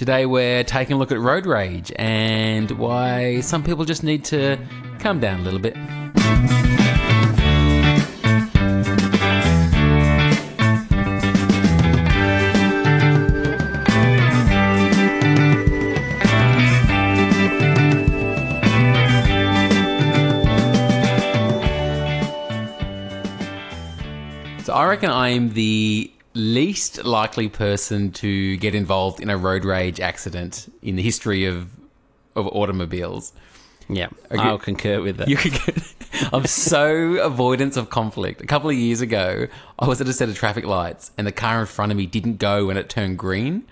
Today we're taking a look at road rage and why some people just need to calm down a little bit. So I reckon I'm the least likely person to get involved in a road rage accident in the history of of automobiles. Yeah, Okay. I'll concur with that. You could get, I'm so avoidance of conflict. A couple of years ago, I was at a set of traffic lights and the car in front of me didn't go when it turned green.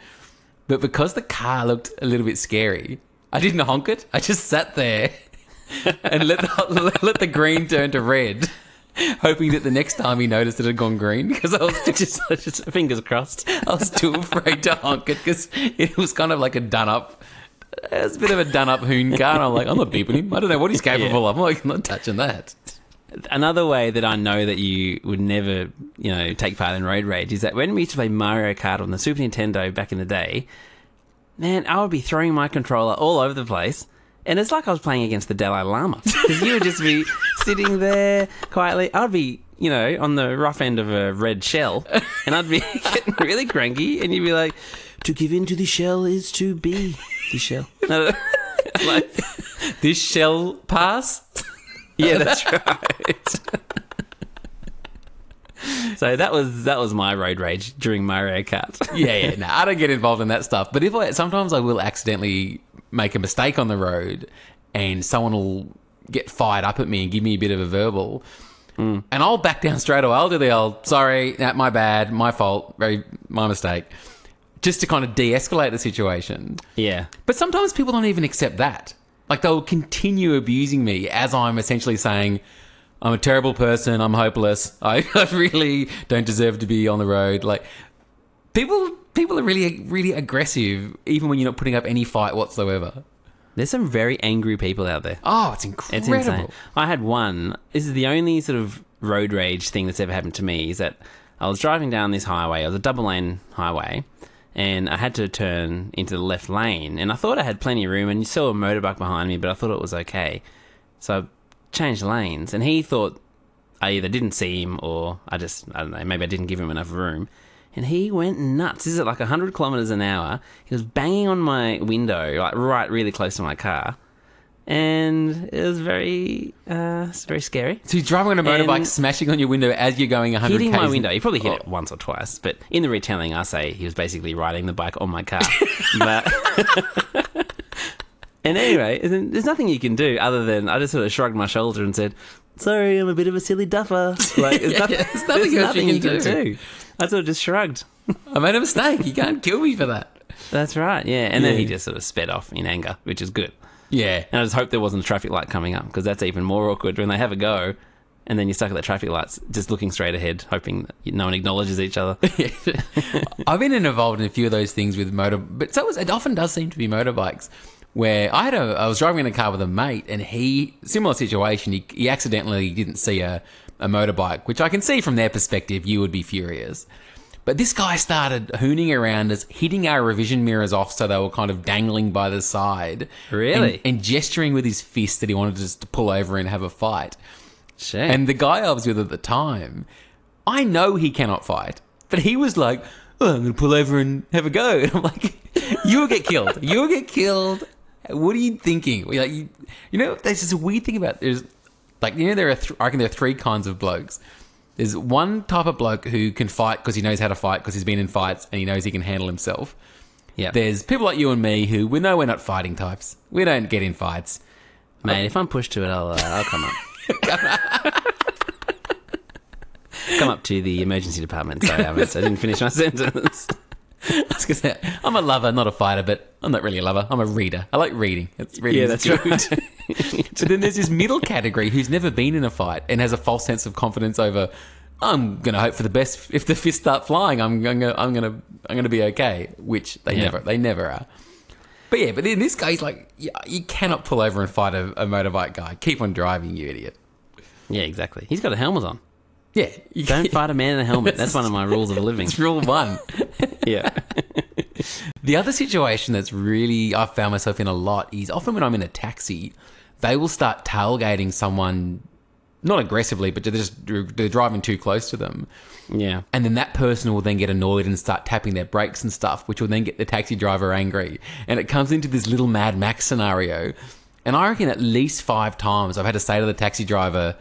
But because the car looked a little bit scary, I didn't honk it. I just sat there and let the, let the green turn to red, hoping that the next time he noticed it had gone green because I was just, just fingers crossed. I was too afraid to honk it because it was kind of like a done up. It was a bit of a done up hoon car, and I'm like, I'm not beeping him. I don't know what he's capable of. I'm like, I'm not touching that. Another way that I know that you would never, you know, take part in road rage is that when we used to play Mario Kart on the Super Nintendo back in the day, man, I would be throwing my controller all over the place. And it's like I was playing against the Dalai Lama. Because you would just be sitting there quietly. I'd be, you know, on the rough end of a red shell. And I'd be getting really cranky. And you'd be like, to give in to the shell is to be the shell. Like, This shell pass. yeah, that's right. so that was that was my road rage during Mario Kart. Yeah, yeah. No, I don't get involved in that stuff. But if I sometimes I will accidentally make a mistake on the road, and someone will get fired up at me and give me a bit of a verbal. Mm. And I'll back down straight away. I'll do the old, sorry, nah, my bad, my fault, very, my mistake, just to kind of de escalate the situation. yeah, But sometimes people don't even accept that. Like they'll continue abusing me as I'm essentially saying, I'm a terrible person, I'm hopeless, I, I really don't deserve to be on the road. Like people people are really really aggressive even when you're not putting up any fight whatsoever. there's some very angry people out there. Oh, it's incredible! It's incredible. insane. I had one. This is the only sort of road rage thing that's ever happened to me. Is that I was driving down this highway. It was a double lane highway, and I had to turn into the left lane. And I thought I had plenty of room, and you saw a motorbike behind me, but I thought it was okay. So I changed lanes, and he thought I either didn't see him or I just I don't know. Maybe I didn't give him enough room. And he went nuts. This is at like 100 kilometers an hour. He was banging on my window, like right really close to my car and it was very, uh, it's very scary. So you're driving on a motorbike, And- smashing on your window as you're going 100 Hitting my window. He probably hit Oh. it once or twice, but in the retelling, I say he was basically riding the bike on my car. but and anyway, then there's nothing you can do other than I just sort of shrugged my shoulder and said, "Sorry, I'm a bit of a silly duffer." Like, there's nothing, there's nothing else you can you can do. I sort of just shrugged. I made a mistake. You can't kill me for that. That's right, yeah. And then he just sort of sped off in anger, which is good. Yeah. And I just hope there wasn't a traffic light coming up because that's even more awkward when they have a go and then you're stuck at the traffic lights just looking straight ahead, hoping that no one acknowledges each other. I've been involved in a few of those things with motor, but so it often does seem to be motorbikes. Where I had a, I was driving in a car with a mate, and he similar situation. He, he accidentally didn't see a, a motorbike, which I can see from their perspective. You would be furious, but this guy started hooning around us, hitting our rear vision mirrors off so they were kind of dangling by the side. Really? and, and gesturing with his fist that he wanted us to pull over and have a fight. Shit. And the guy I was with at the time, I know he cannot fight, but he was like, oh, I'm going to pull over and have a go. And I'm like, you will get killed. You will get killed. What are you thinking? We're Like, you, you know, there's this weird thing about there's like you know there are th- I reckon there are three kinds of blokes. There's one type of bloke who can fight because he knows how to fight because he's been in fights and he knows he can handle himself. yeah. There's people like you and me who we know we're not fighting types. We don't get in fights. Mate, if I'm pushed to it, I'll, uh, I'll come up. come up to the emergency department. Sorry, I, I didn't finish my sentence. I was gonna say, I'm a lover, not a fighter, but I'm not really a lover. I'm a reader. I like reading. It's reading Yeah, that's good. but then there's this middle category who's never been in a fight and has a false sense of confidence over. I'm gonna hope for the best. If the fists start flying, I'm gonna, I'm gonna, I'm gonna be okay. Which they Yeah. never, they never are. But yeah, but then this guy's like, yeah, you cannot pull over and fight a, a motorbike guy. Keep on driving, you idiot. Yeah, exactly. He's got a helmet on. Yeah, Don't fight a man in a helmet. That's one of my rules of living. It's rule one. Yeah. The other situation that's really I've found myself in a lot is often when I'm in a taxi, they will start tailgating someone, not aggressively, but they're just they're driving too close to them. Yeah. And then that person will then get annoyed and start tapping their brakes and stuff, which will then get the taxi driver angry. And it comes into this little Mad Max scenario. And I reckon at least five times I've had to say to the taxi driver,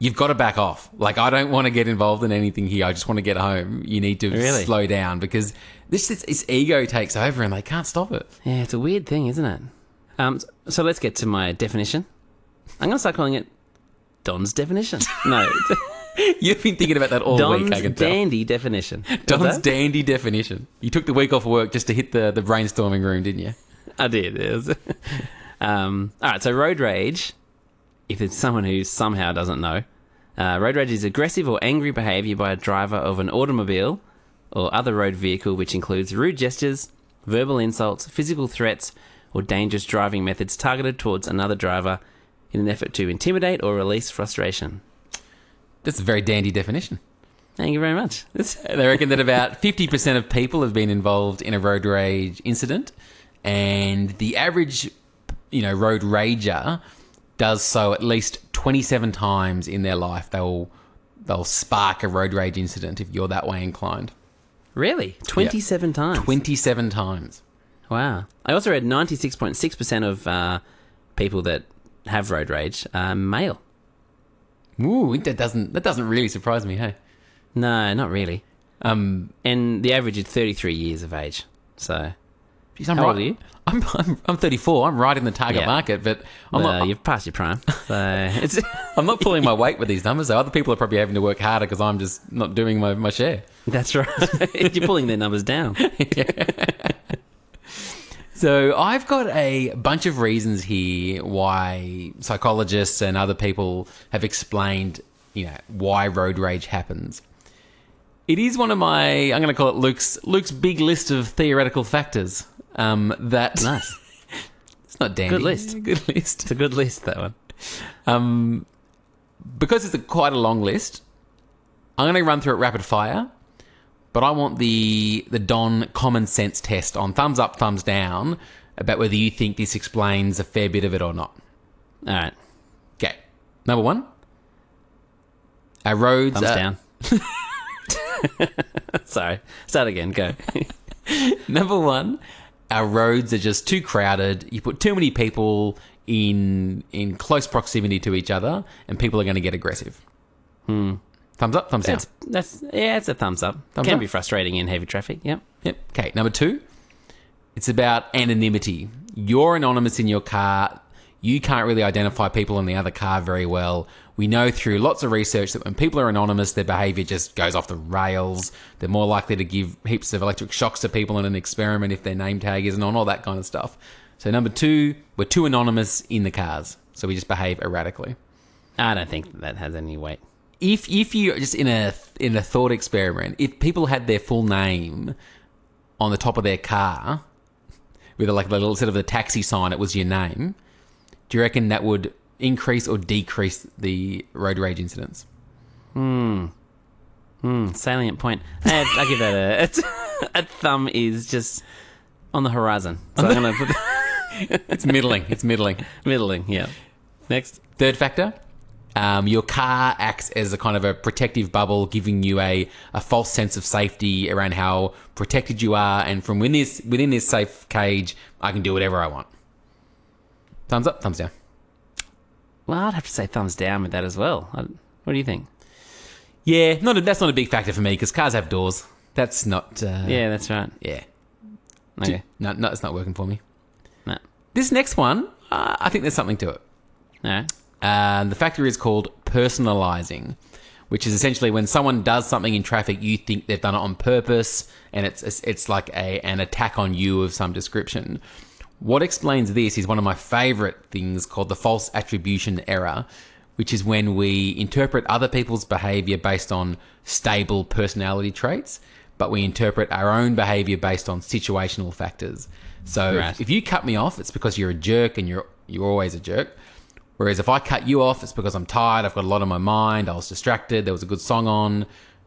You've got to back off. Like, I don't want to get involved in anything here. I just want to get home. You need to Really? slow down because this, this, this ego takes over and they can't stop it. Yeah, it's a weird thing, isn't it? Um, so let's get to my definition. I'm going to start calling it Don's definition. No, You've been thinking about that all Don's week, I can tell. dandy definition. Don's dandy definition. You took the week off of work just to hit the, the brainstorming room, didn't you? I did. Um, all right, so road rage, if it's someone who somehow doesn't know, uh, road rage is aggressive or angry behaviour by a driver of an automobile or other road vehicle, which includes rude gestures, verbal insults, physical threats, or dangerous driving methods targeted towards another driver in an effort to intimidate or release frustration. That's a very dandy definition. Thank you very much. They reckon that about 50% of people have been involved in a road rage incident, and the average, you know, road rager does so at least 27 times in their life. They'll they'll spark a road rage incident if you're that way inclined. really? 27 times? 27 times. Wow. I also read 96.6% of uh, people that have road rage are male. Ooh, that doesn't that doesn't really surprise me, hey. No, not really. Um, And the average is 33 years of age. So, geez, I'm How right. old are you? I'm, I'm I'm 34. I'm right in the target Yeah. market, but I'm well, not. you've passed your prime. So, it's, I'm not pulling my weight with these numbers. So other people are probably having to work harder because I'm just not doing my, my share. that's right. You're pulling their numbers down. So I've got a bunch of reasons here why psychologists and other people have explained, you know, why road rage happens. It is one of my I'm going to call it Luke's Luke's big list of theoretical factors. Um, that Nice. it's not dandy. Good list. Good list. It's a good list, that one. Um, because it's a, quite a long list, I'm going to run through it rapid fire. But I want the the Don common sense test on thumbs up, thumbs down about whether you think this explains a fair bit of it or not. All right. Okay, number one, our roads. Thumbs are- down. Sorry. Start again. Go. Number one, our roads are just too crowded. You put too many people in in close proximity to each other, and people are going to get aggressive. Hmm. Thumbs up, thumbs down. That's, that's yeah, it's a thumbs up. Thumbs Can up? be frustrating in heavy traffic. Yep. Yep. Okay. Number two, it's about anonymity. You're anonymous in your car. You can't really identify people in the other car very well. We know through lots of research that when people are anonymous, their behavior just goes off the rails. They're more likely to give heaps of electric shocks to people in an experiment if their name tag isn't on, all that kind of stuff. So, number two, we're too anonymous in the cars. So, we just behave erratically I don't think that has any weight. If if you just in a in a thought experiment, if people had their full name on the top of their car with like the little sort of the taxi sign, it was your name. Do you reckon that would increase or decrease the road rage incidents? Hmm, salient point. I, I give that a, it's, a thumb is just on the horizon. So I'm going to put It's middling. it's middling. middling. Yeah. Next. Third factor, um, your car acts as a kind of a protective bubble, giving you a, a false sense of safety around how protected you are, and from within this within this safe cage, I can do whatever I want. Thumbs up, thumbs down. Well, I'd have to say thumbs down with that as well. I, what do you think? Yeah, not a, that's not a big factor for me because cars have doors. That's not. Uh, Yeah, that's right. yeah. Okay. No, no, it's not working for me. No. This next one, uh, I think there's something to it. All right. Um, the factor is called personalizing, which is essentially when someone does something in traffic, you think they've done it on purpose, and it's it's, it's like a an attack on you of some description. What explains this is one of my favorite things called the false attribution error, which is when we interpret other people's behavior based on stable personality traits, but we interpret our own behavior based on situational factors. So Right. if, if you cut me off, it's because you're a jerk and you're you're always a jerk. Whereas if I cut you off, it's because I'm tired, I've got a lot on my mind, I was distracted, there was a good song on,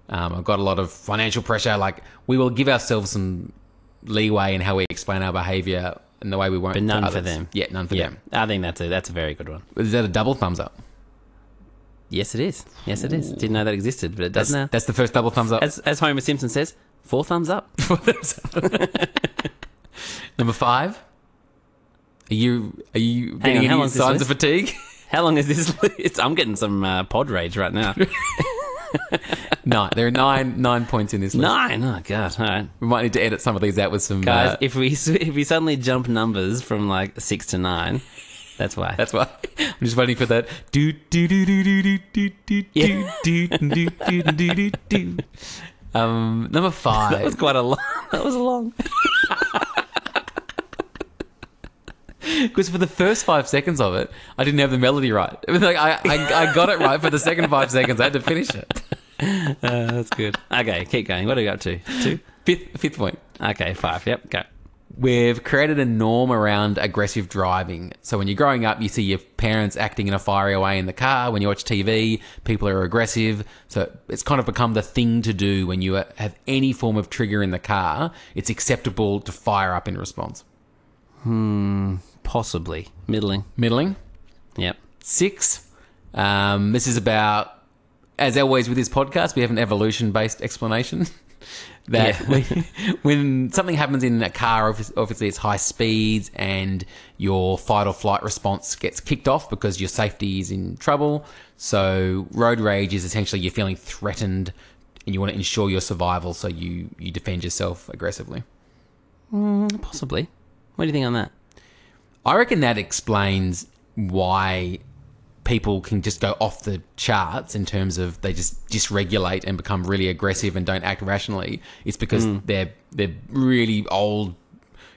um, I've got a lot of financial pressure. Like, we will give ourselves some leeway in how we explain our behaviour and the way we won't. But none for them. Yeah, none for Yeah, them. I think that's a that's a very good one. Is that a double thumbs up? Yes, it is. Yes, it is. Didn't know that existed, but it That's does now. that's the first double thumbs up. As as Homer Simpson says, four thumbs up. Number five. Are you are you Hang getting on, how this signs of list? fatigue? How long is this? It's, I'm getting some uh, pod rage right now. nine. There are nine nine points in this list. Nine. Oh god. All right, We might need to edit some of these out with some. guys. uh, if we if we suddenly jump numbers from like six to nine, that's why. that's why I'm just waiting for that. Do do do do do do do do Yeah. do do do do do do do. Um, number that was five. quite a long. That was long. Because for the first five seconds of it, I didn't have the melody right. It was like I, I, I got it right for the second five seconds. I had to finish it. Uh, that's good. Okay, keep going. What are we up to? Two. Fifth fifth point. Okay, five. Yep. Go. We've created a norm around aggressive driving. So when you're growing up, you see your parents acting in a fiery way in the car. When you watch TV, people are aggressive. So it's kind of become the thing to do when you have any form of trigger in the car. It's acceptable to fire up in response. Possibly middling. Middling. Yep. Six. Um, this is about, as always with this podcast, we have an evolution based explanation. that Yeah. when, when something happens in a car, obviously it's high speeds and your fight or flight response gets kicked off because your safety is in trouble. So road rage is essentially you're feeling threatened and you want to ensure your survival, so you, you defend yourself aggressively. Possibly. What do you think on that? I reckon that explains why people can just go off the charts in terms of they just dysregulate and become really aggressive and don't act rationally. It's because hmm. they're they're really old,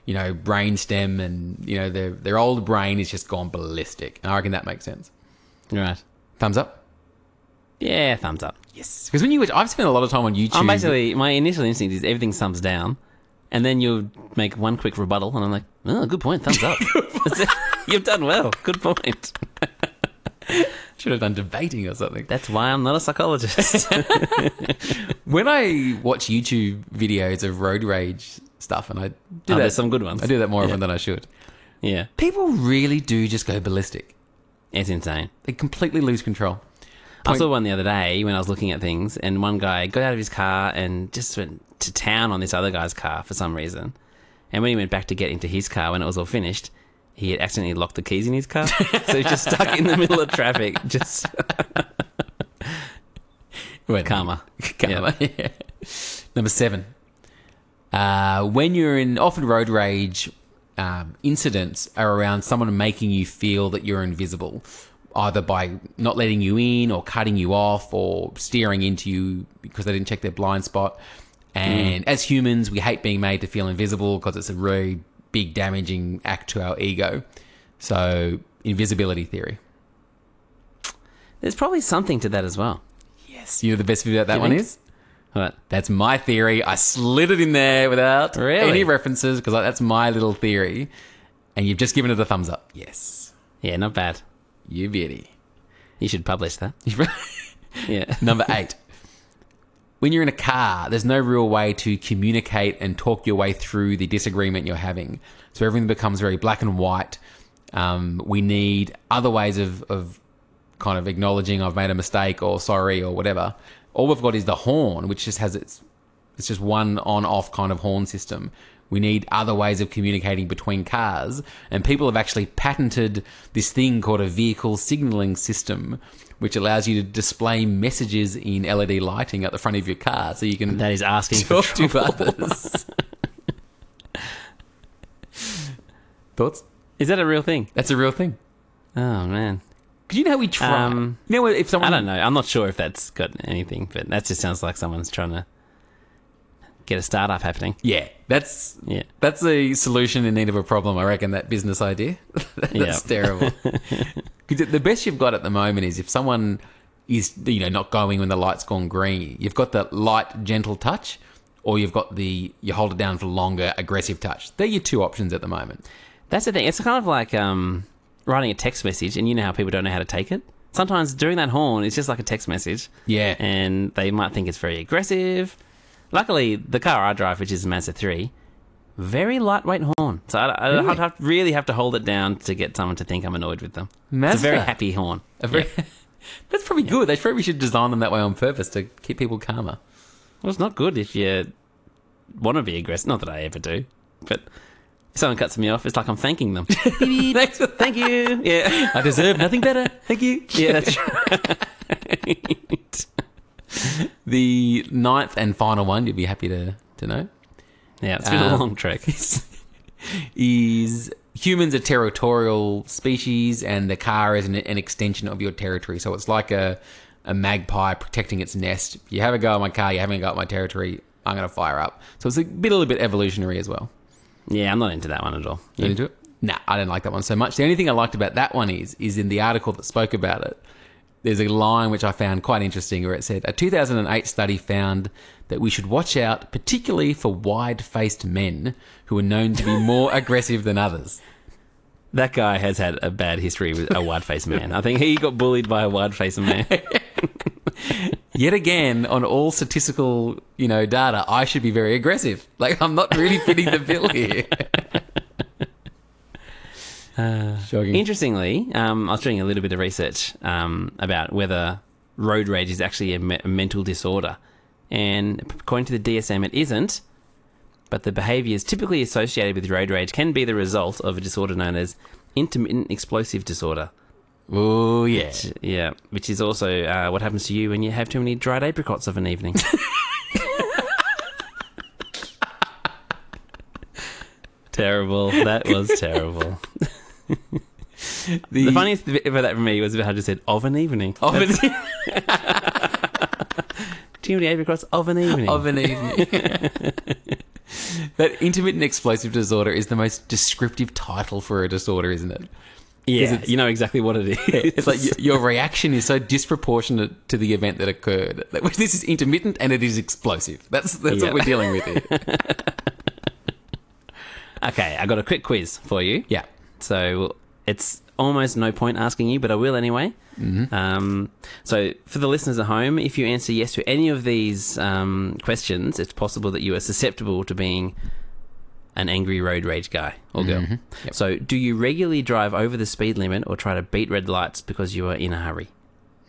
you know, brain stem and you know their their old brain is just gone ballistic. And I reckon that makes sense. Right. Thumbs up. Yeah, thumbs up. Yes, because when you I've spent a lot of time on YouTube. I'm basically my initial instinct is everything thumbs down, and then you make one quick rebuttal, and I'm like, oh, good point, thumbs up. You've done well. Good point. should have done debating or something. That's why I'm not a psychologist. When I watch YouTube videos of road rage stuff, and I do Oh, that, there's some good ones. I do that more Yeah. often than I should. yeah, People really do just go ballistic. it's insane. They completely lose control. I saw one the other day when I was looking at things, and one guy got out of his car and just went to town on this other guy's car for some reason. And when he went back to get into his car, when it was all finished, he had accidentally locked the keys in his car, so he's just stuck in the middle of traffic. Just Wait, Karma. Karma. Yeah. Number seven. Uh, when you're in often road rage um, incidents are around someone making you feel that you're invisible, either by not letting you in or cutting you off or steering into you because they didn't check their blind spot. Mm. And as humans, we hate being made to feel invisible because it's a really big damaging act to our ego. So, invisibility theory. there's probably something to that as well. Yes. You know the best bit about that one think? is? What? That's my theory. I slid it in there without Really? any references because that's my little theory. And you've just given it a thumbs up. Yes. Yeah, not bad. You beauty. You should publish that. Yeah. Number eight. When you're in a car, there's no real way to communicate and talk your way through the disagreement you're having. So everything becomes very black and white. Um, we need other ways of, of kind of acknowledging I've made a mistake or sorry or whatever. All we've got is the horn, which just has its it's just one on off kind of horn system. We need other ways of communicating between cars, and people have actually patented this thing called a vehicle signaling system, which allows you to display messages in LED lighting at the front of your car, so you can That is asking for talk to trouble. others. Thoughts? Is that a real thing? That's a real thing. Oh man. Because you know how we try. Um, you know if someone I don't know. I'm not sure if that's got anything, but that just sounds like someone's trying to get a startup happening. Yeah, that's Yeah. That's a solution in need of a problem, I reckon, that business idea. That's Yeah. terrible. the best you've got at the moment is if someone is, you know, not going when the light's gone green, you've got the light, gentle touch, or you've got the, you hold it down for longer, aggressive touch. They're your two options at the moment. That's the thing. It's kind of like um, writing a text message, and you know how people don't know how to take it. Sometimes during that horn, it's just like a text message, Yeah. and they might think it's very aggressive. Luckily, the car I drive, which is a Mazda three, very lightweight horn. So I, I Really? I'd have, really have to hold it down to get someone to think I'm annoyed with them. It's a Mazda. very happy horn. A very- That's probably good. They probably should design them that way on purpose to keep people calmer. Well, it's not good if you want to be aggressive. Not that I ever do, but if someone cuts me off, it's like I'm thanking them. Thanks. Thank you. Yeah. I deserve nothing better. Thank you. Yeah, that's right. The ninth and final one, you'd be happy to, to know, yeah, it's been a Um, long trek. is humans are territorial species and the car is an, an extension of your territory. So it's like a, a magpie protecting its nest. If you have a go at my car, you're having a go at my territory, I'm going to fire up. So it's a bit, a little bit evolutionary as well. Yeah, I'm not into that one at all. You into it? Nah, I didn't like that one so much. The only thing I liked about that one is, is in the article that spoke about it, there's a line which I found quite interesting where it said, a 2008 study found that we should watch out, particularly for wide-faced men who are known to be more aggressive than others. That guy has had a bad history with a wide faced man. I think he got bullied by a wide faced man. Yet again, on all statistical, you know, data, I should be very aggressive. Like I'm not really fitting the bill here. Shocking. Interestingly, um, I was doing a little bit of research um, about whether road rage is actually a, me- a mental disorder. And according to the DSM, it isn't. But the behaviours typically associated with road rage can be the result of a disorder known as intermittent explosive disorder. Oh yeah. Yeah, which is also uh, what happens to you when you have too many dried apricots of an evening. terrible. That was terrible. The funniest bit about that for me was how I just said of an evening. of an, Too many apricots of an evening. of an evening. that intermittent explosive disorder is the most descriptive title for a disorder, isn't it? yeah, you know exactly what it is. It's like your reaction is so disproportionate to the event that occurred. This is intermittent and it is explosive. That's that's Yeah. what we're dealing with here. okay, I got a quick quiz for you. Yeah. So it's almost no point asking you, but I will anyway. Mm-hmm. Um, so for the listeners at home, if you answer yes to any of these um, questions, it's possible that you are susceptible to being an angry road rage guy or girl. Yep. So do you regularly drive over the speed limit or try to beat red lights because you are in a hurry?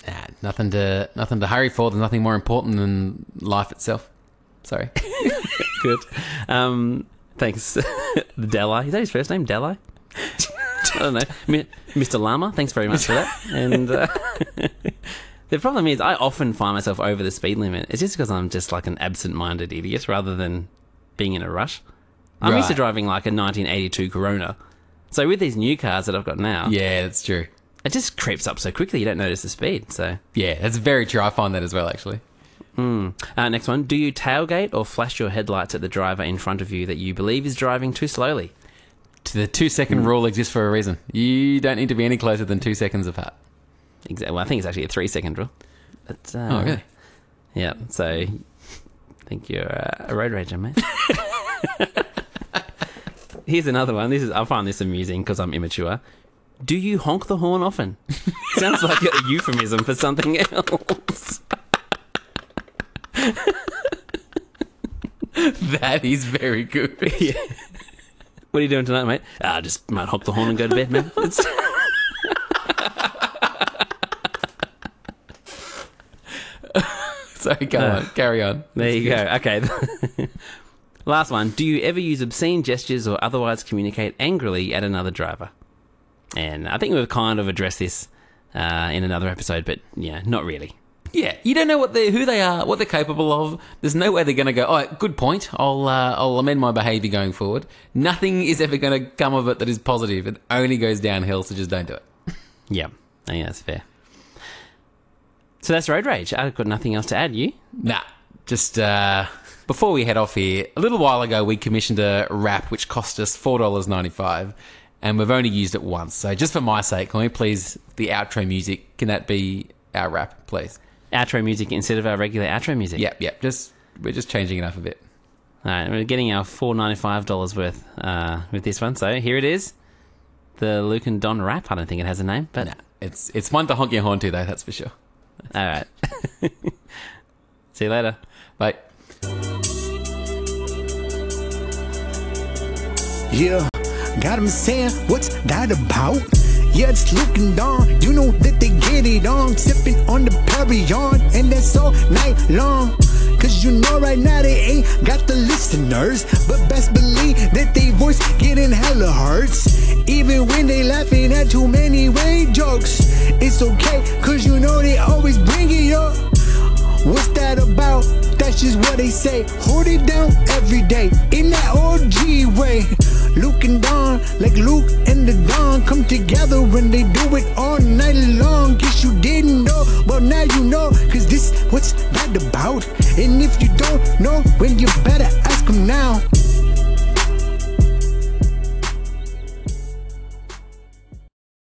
Nah, nothing to nothing to hurry for. There's nothing more important than life itself. Sorry. Good. Um, thanks, Dalai. Is that his first name, Dalai? I don't know, Mr. Lama. Thanks very much for that. And uh, the problem is, I often find myself over the speed limit. It's just because I'm just like an absent-minded idiot, rather than being in a rush. I'm used to driving like a 1982 Corona. So with these new cars that I've got now, Yeah, that's true. it just creeps up so quickly you don't notice the speed. So Yeah, that's very true. I find that as well, actually. Uh, next one. Do you tailgate or flash your headlights at the driver in front of you that you believe is driving too slowly? The two second rule exists for a reason. You don't need to be any closer than two seconds apart. Exactly. Well, I think it's actually a three second rule. But, uh, Oh, really? Yeah. So I think you're uh, a road rager, mate. Here's another one. This is I find this amusing because I'm immature. Do you honk the horn often? Sounds like a euphemism for something else. That is very good. What are you doing tonight, mate? Ah, I just might hop the horn and go to bed, man. It's- Sorry, go Uh, on. Carry on. There you go. Okay. Last one. Do you ever use obscene gestures or otherwise communicate angrily at another driver? And I think we've kind of addressed this uh, in another episode, but yeah, not really. Yeah, you don't know what they who they are, what they're capable of. There's no way they're going to go. Oh, good point. I'll uh, I'll amend my behaviour going forward. Nothing is ever going to come of it that is positive. It only goes downhill. So just don't do it. Yeah, I think that's fair. So that's road rage. I've got nothing else to add. You? Nah, just uh, before we head off here, a little while ago we commissioned a wrap which cost us four dollars ninety five, and we've only used it once. So just for my sake, can we please the outro music? Can that be our wrap, please? Outro music instead of our regular outro music. Yep, yep. Just we're just changing it up a bit. All right, we're getting our four ninety five dollars worth uh, with this one. So here it is, the Luke and Don rap. I don't think it has a name, but Nah, it's it's one to honk your horn to though. That's for sure. all right. See you later. Bye. Yeah, got him saying, what's that about? Yeah, it's Luke and Don. You know that they get it on, sipping on the Perry on, and that's all night long. Cause you know right now they ain't got the listeners, but best believe that they voice getting hella hurts. Even when they laughing at too many way jokes, it's okay, cause you know they always bring it up. What's that about? That's just what they say. Hold it down every day in that OG way. Luke and Don, like Luke and the Don come together and they do it all night long. Guess you didn't know, well now you know, cause this what's that about. And if you don't know, when well, you better ask them now.